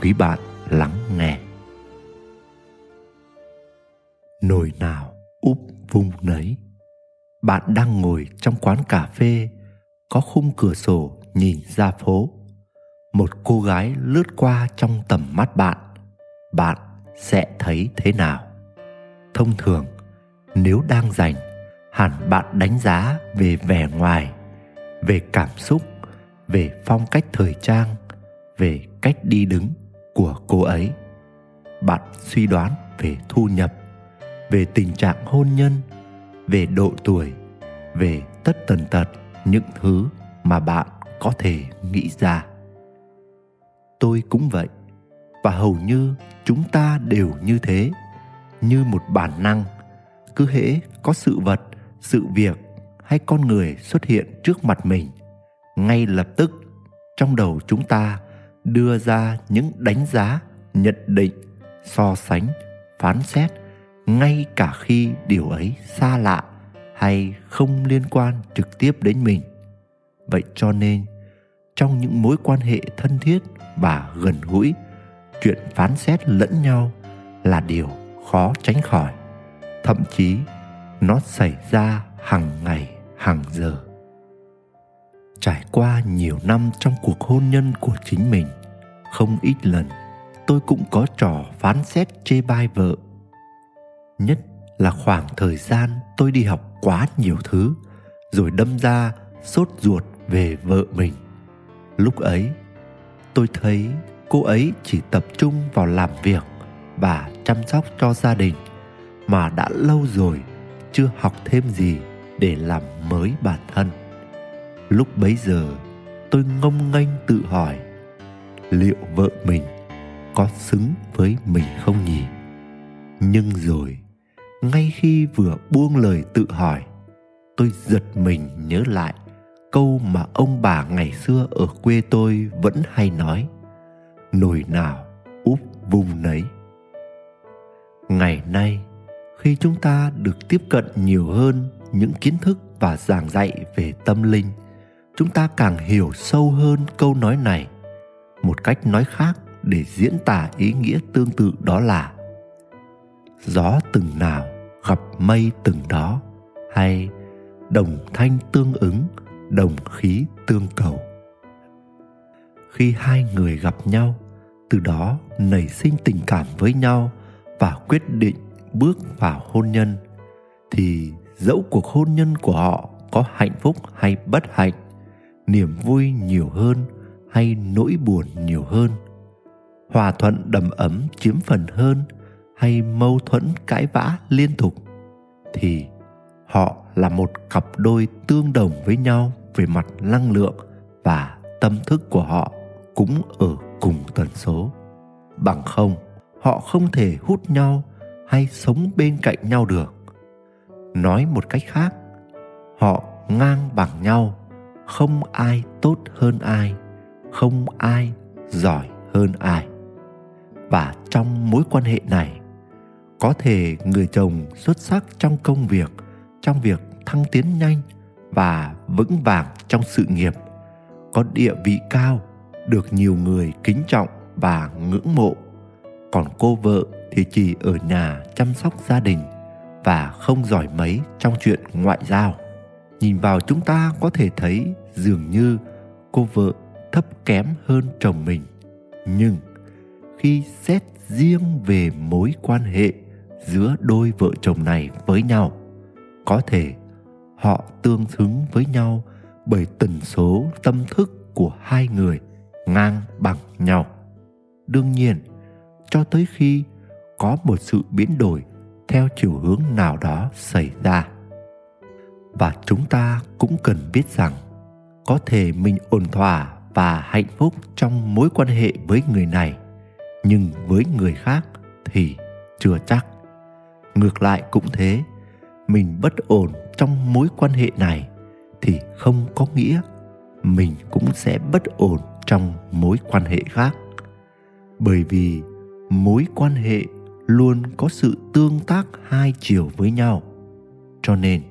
quý bạn lắng nghe. Nồi nào úp vung nấy. Bạn đang ngồi trong quán cà phê, có khung cửa sổ nhìn ra phố. Một cô gái lướt qua trong tầm mắt bạn. Bạn sẽ thấy thế nào? Thông thường, nếu đang dành hẳn bạn đánh giá về vẻ ngoài, về cảm xúc, về phong cách thời trang, về cách đi đứng của cô ấy. Bạn suy đoán về thu nhập, về tình trạng hôn nhân, về độ tuổi, về tất tần tật, những thứ mà bạn có thể nghĩ ra. Tôi cũng vậy, và hầu như chúng ta đều như thế. Như một bản năng, cứ hễ có sự vật, sự việc hay con người xuất hiện trước mặt mình, ngay lập tức trong đầu chúng ta đưa ra những đánh giá, nhận định, so sánh, phán xét ngay cả khi điều ấy xa lạ hay không liên quan trực tiếp đến mình. Vậy cho nên, trong những mối quan hệ thân thiết và gần gũi, chuyện phán xét lẫn nhau là điều khó tránh khỏi. Thậm chí, nó xảy ra hàng ngày, hàng giờ trải qua nhiều năm trong cuộc hôn nhân của chính mình, không ít lần tôi cũng có trò phán xét chê bai vợ. Nhất là khoảng thời gian tôi đi học quá nhiều thứ, rồi đâm ra sốt ruột về vợ mình. Lúc ấy, tôi thấy cô ấy chỉ tập trung vào làm việc và chăm sóc cho gia đình mà đã lâu rồi chưa học thêm gì để làm mới bản thân lúc bấy giờ, tôi ngông nghênh tự hỏi, liệu vợ mình có xứng với mình không nhỉ? Nhưng rồi, ngay khi vừa buông lời tự hỏi, tôi giật mình nhớ lại câu mà ông bà ngày xưa ở quê tôi vẫn hay nói, nồi nào úp vung nấy. Ngày nay, khi chúng ta được tiếp cận nhiều hơn những kiến thức và giảng dạy về tâm linh chúng ta càng hiểu sâu hơn câu nói này một cách nói khác để diễn tả ý nghĩa tương tự đó là, gió từng nào gặp mây từng đó, hay đồng thanh tương ứng, đồng khí tương cầu. Khi hai người gặp nhau, từ đó nảy sinh tình cảm với nhau và quyết định bước vào hôn nhân, thì dẫu cuộc hôn nhân của họ có hạnh phúc hay bất hạnh niềm vui nhiều hơn hay nỗi buồn nhiều hơn? Hòa thuận đầm ấm chiếm phần hơn hay mâu thuẫn cãi vã liên tục? Thì họ là một cặp đôi tương đồng với nhau về mặt năng lượng và tâm thức của họ cũng ở cùng tần số. Bằng không, họ không thể hút nhau hay sống bên cạnh nhau được. Nói một cách khác, họ ngang bằng nhau không ai tốt hơn ai, không ai giỏi hơn ai. Và trong mối quan hệ này, có thể người chồng xuất sắc trong công việc, trong việc thăng tiến nhanh và vững vàng trong sự nghiệp, có địa vị cao, được nhiều người kính trọng và ngưỡng mộ. Còn cô vợ thì chỉ ở nhà chăm sóc gia đình và không giỏi mấy trong chuyện ngoại giao nhìn vào chúng ta có thể thấy dường như cô vợ thấp kém hơn chồng mình. Nhưng khi xét riêng về mối quan hệ giữa đôi vợ chồng này với nhau, có thể họ tương xứng với nhau bởi tần số tâm thức của hai người ngang bằng nhau. Đương nhiên, cho tới khi có một sự biến đổi theo chiều hướng nào đó xảy ra và chúng ta cũng cần biết rằng, có thể mình ổn thỏa và hạnh phúc trong mối quan hệ với người này. Nhưng với người khác thì chưa chắc. Ngược lại cũng thế, mình bất ổn trong mối quan hệ này thì không có nghĩa mình cũng sẽ bất ổn trong mối quan hệ khác. Bởi vì mối quan hệ luôn có sự tương tác hai chiều với nhau. Cho nên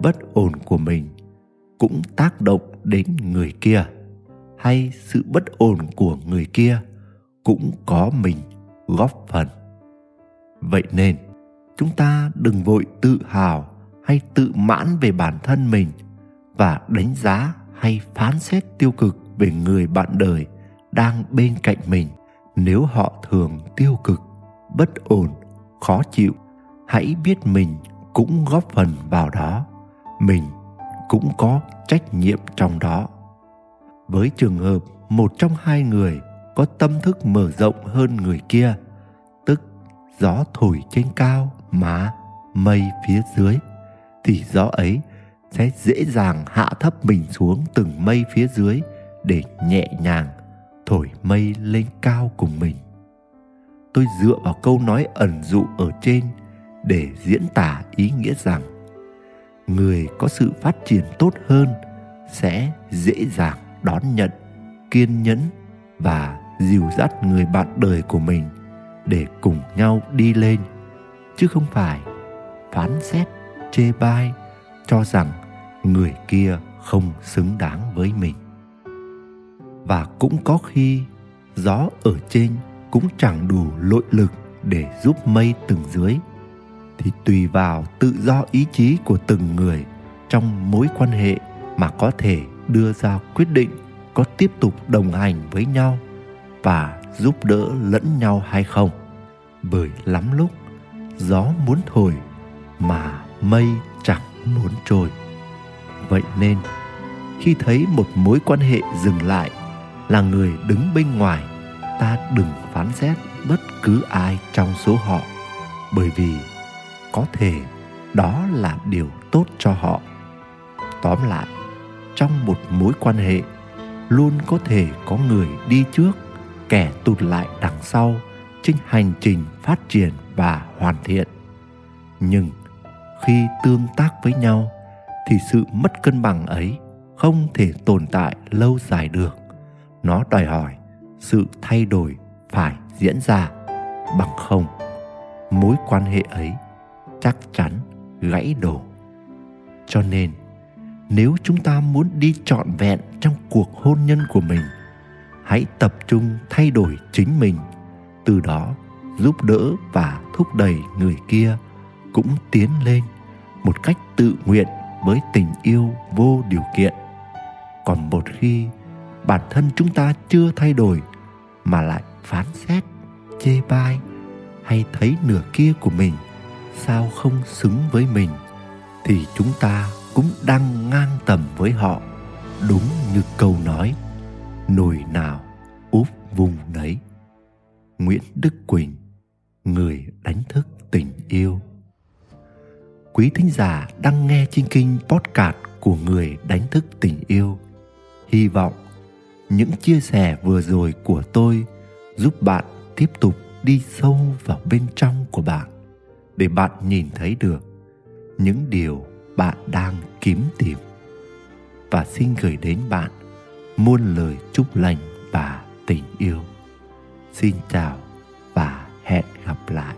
bất ổn của mình cũng tác động đến người kia, hay sự bất ổn của người kia cũng có mình góp phần. Vậy nên, chúng ta đừng vội tự hào hay tự mãn về bản thân mình và đánh giá hay phán xét tiêu cực về người bạn đời đang bên cạnh mình. Nếu họ thường tiêu cực, bất ổn, khó chịu, hãy biết mình cũng góp phần vào đó mình cũng có trách nhiệm trong đó. Với trường hợp một trong hai người có tâm thức mở rộng hơn người kia, tức gió thổi trên cao mà mây phía dưới, thì gió ấy sẽ dễ dàng hạ thấp mình xuống từng mây phía dưới để nhẹ nhàng thổi mây lên cao cùng mình. Tôi dựa vào câu nói ẩn dụ ở trên để diễn tả ý nghĩa rằng người có sự phát triển tốt hơn sẽ dễ dàng đón nhận, kiên nhẫn và dìu dắt người bạn đời của mình để cùng nhau đi lên, chứ không phải phán xét, chê bai, cho rằng người kia không xứng đáng với mình. Và cũng có khi gió ở trên cũng chẳng đủ nội lực để giúp mây từng dưới thì tùy vào tự do ý chí của từng người trong mối quan hệ mà có thể đưa ra quyết định có tiếp tục đồng hành với nhau và giúp đỡ lẫn nhau hay không. Bởi lắm lúc, gió muốn thổi mà mây chẳng muốn trôi. Vậy nên, khi thấy một mối quan hệ dừng lại, là người đứng bên ngoài, ta đừng phán xét bất cứ ai trong số họ. Bởi vì có thể, đó là điều tốt cho họ. Tóm lại, trong một mối quan hệ, luôn có thể có người đi trước, kẻ tụt lại đằng sau, trên hành trình phát triển và hoàn thiện. Nhưng khi tương tác với nhau, thì sự mất cân bằng ấy không thể tồn tại lâu dài được. Nó đòi hỏi sự thay đổi phải diễn ra bằng không. Mối quan hệ ấy chắc chắn gãy đổ. Cho nên, nếu chúng ta muốn đi trọn vẹn trong cuộc hôn nhân của mình, hãy tập trung thay đổi chính mình, từ đó giúp đỡ và thúc đẩy người kia cũng tiến lên một cách tự nguyện với tình yêu vô điều kiện. Còn một khi bản thân chúng ta chưa thay đổi mà lại phán xét, chê bai hay thấy nửa kia của mình sao không xứng với mình, thì chúng ta cũng đang ngang tầm với họ. Đúng như câu nói, nồi nào úp vùng nấy. Nguyễn đức quỳnh, người đánh thức tình yêu. Quý thính giả đang nghe trên kinh podcast của người đánh thức tình yêu. Hy vọng những chia sẻ vừa rồi của tôi giúp bạn tiếp tục đi sâu vào bên trong của bạn để bạn nhìn thấy được những điều bạn đang kiếm tìm. Và xin gửi đến bạn muôn lời chúc lành và tình yêu. Xin chào và hẹn gặp lại.